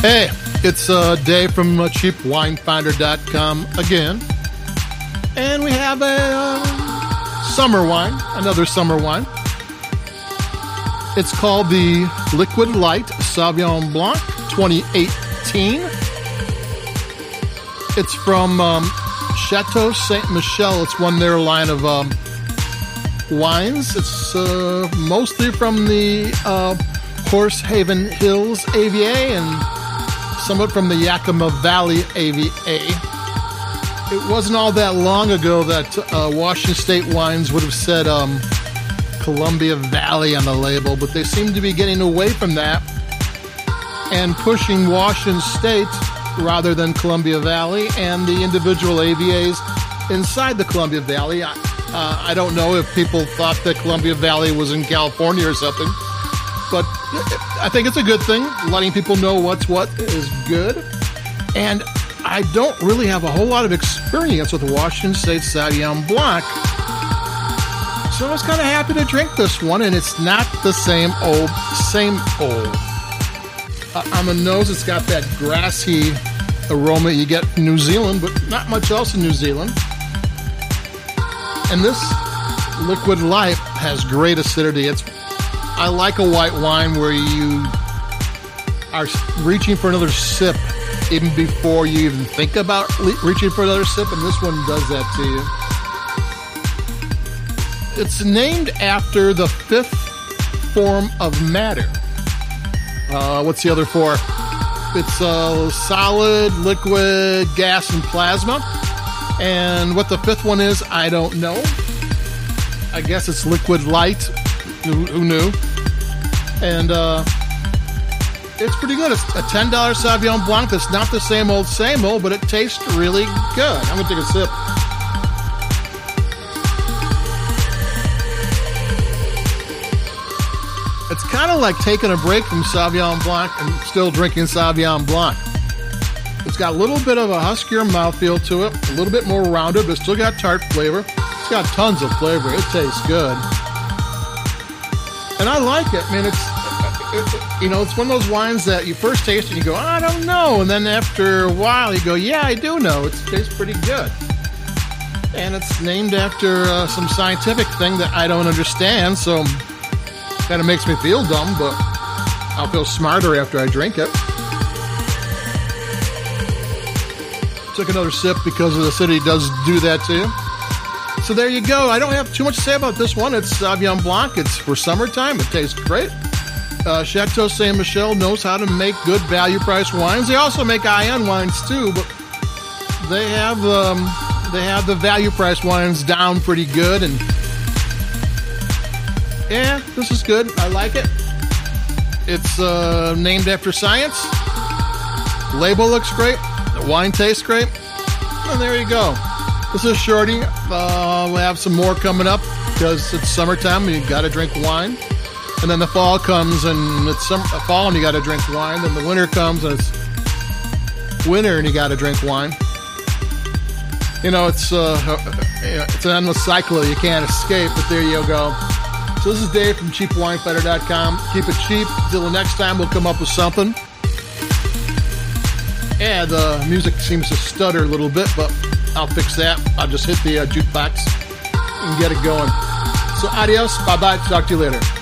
Hey, it's uh, Dave from uh, CheapWineFinder.com again. And we have a uh, summer wine, another summer wine. It's called the Liquid Light Sauvignon Blanc 2018. It's from um, Chateau Saint Michelle. It's one their line of um, wines. It's uh, mostly from the uh, Horse Heaven Hills AVA and somewhat from the Yakima Valley AVA. It wasn't all that long ago that uh, Washington State wines would have said um, Columbia Valley on the label, but they seem to be getting away from that and pushing Washington State rather than Columbia Valley and the individual AVAs inside the Columbia Valley. I, uh, I don't know if people thought that Columbia Valley was in California or something, but I think it's a good thing. Letting people know what's what is good. And I don't really have a whole lot of experience with Washington State Sauvignon Blanc. So I was kind of happy to drink this one, and it's not the same old, same old. Uh, on the nose, it's got that grassy aroma you get in New Zealand, but not much else in New Zealand. And this liquid life has great acidity. It's I like a white wine where you are reaching for another sip even before you even think about reaching for another sip, and this one does that to you. It's named after the fifth form of matter. Uh, what's the other four? It's uh, solid, liquid, gas, and plasma. And what the fifth one is, I don't know. I guess it's liquid light. Who, who knew? And uh, it's pretty good. It's a $10 Sauvignon Blanc that's not the same old, same old, but it tastes really good. I'm going to take a sip. It's kind of like taking a break from Sauvignon Blanc and still drinking Sauvignon Blanc. It's got a little bit of a huskier mouthfeel to it, a little bit more rounded, but still got tart flavor. It's got tons of flavor. It tastes good. And I like it. I mean, it's, it, you know, it's one of those wines that you first taste and you go, I don't know. And then after a while, you go, yeah, I do know. It tastes pretty good. And it's named after uh, some scientific thing that I don't understand. So Kind of makes me feel dumb, but I'll feel smarter after I drink it. Took another sip because the city does do that to you. So there you go. I don't have too much to say about this one. It's Sauvignon Blanc. It's for summertime. It tastes great. Uh, Chateau Saint Michelle knows how to make good value price wines. They also make IN wines too, but they have um, they have the value price wines down pretty good and yeah, this is good. I like it. It's uh, named after science. Label looks great. The wine tastes great. And there you go. This is Shorty. Uh, we'll have some more coming up because it's summertime you got to drink wine. And then the fall comes and it's summer, fall and you got to drink wine. Then the winter comes and it's winter and you got to drink wine. You know, it's uh, it's an endless cycle you can't escape. But there you go. So this is Dave from CheapWineFinder.com. Keep it cheap. Till the next time, we'll come up with something. Yeah, the music seems to stutter a little bit, but I'll fix that. I'll just hit the uh, jukebox and get it going. So adios. Bye-bye. Talk to you later.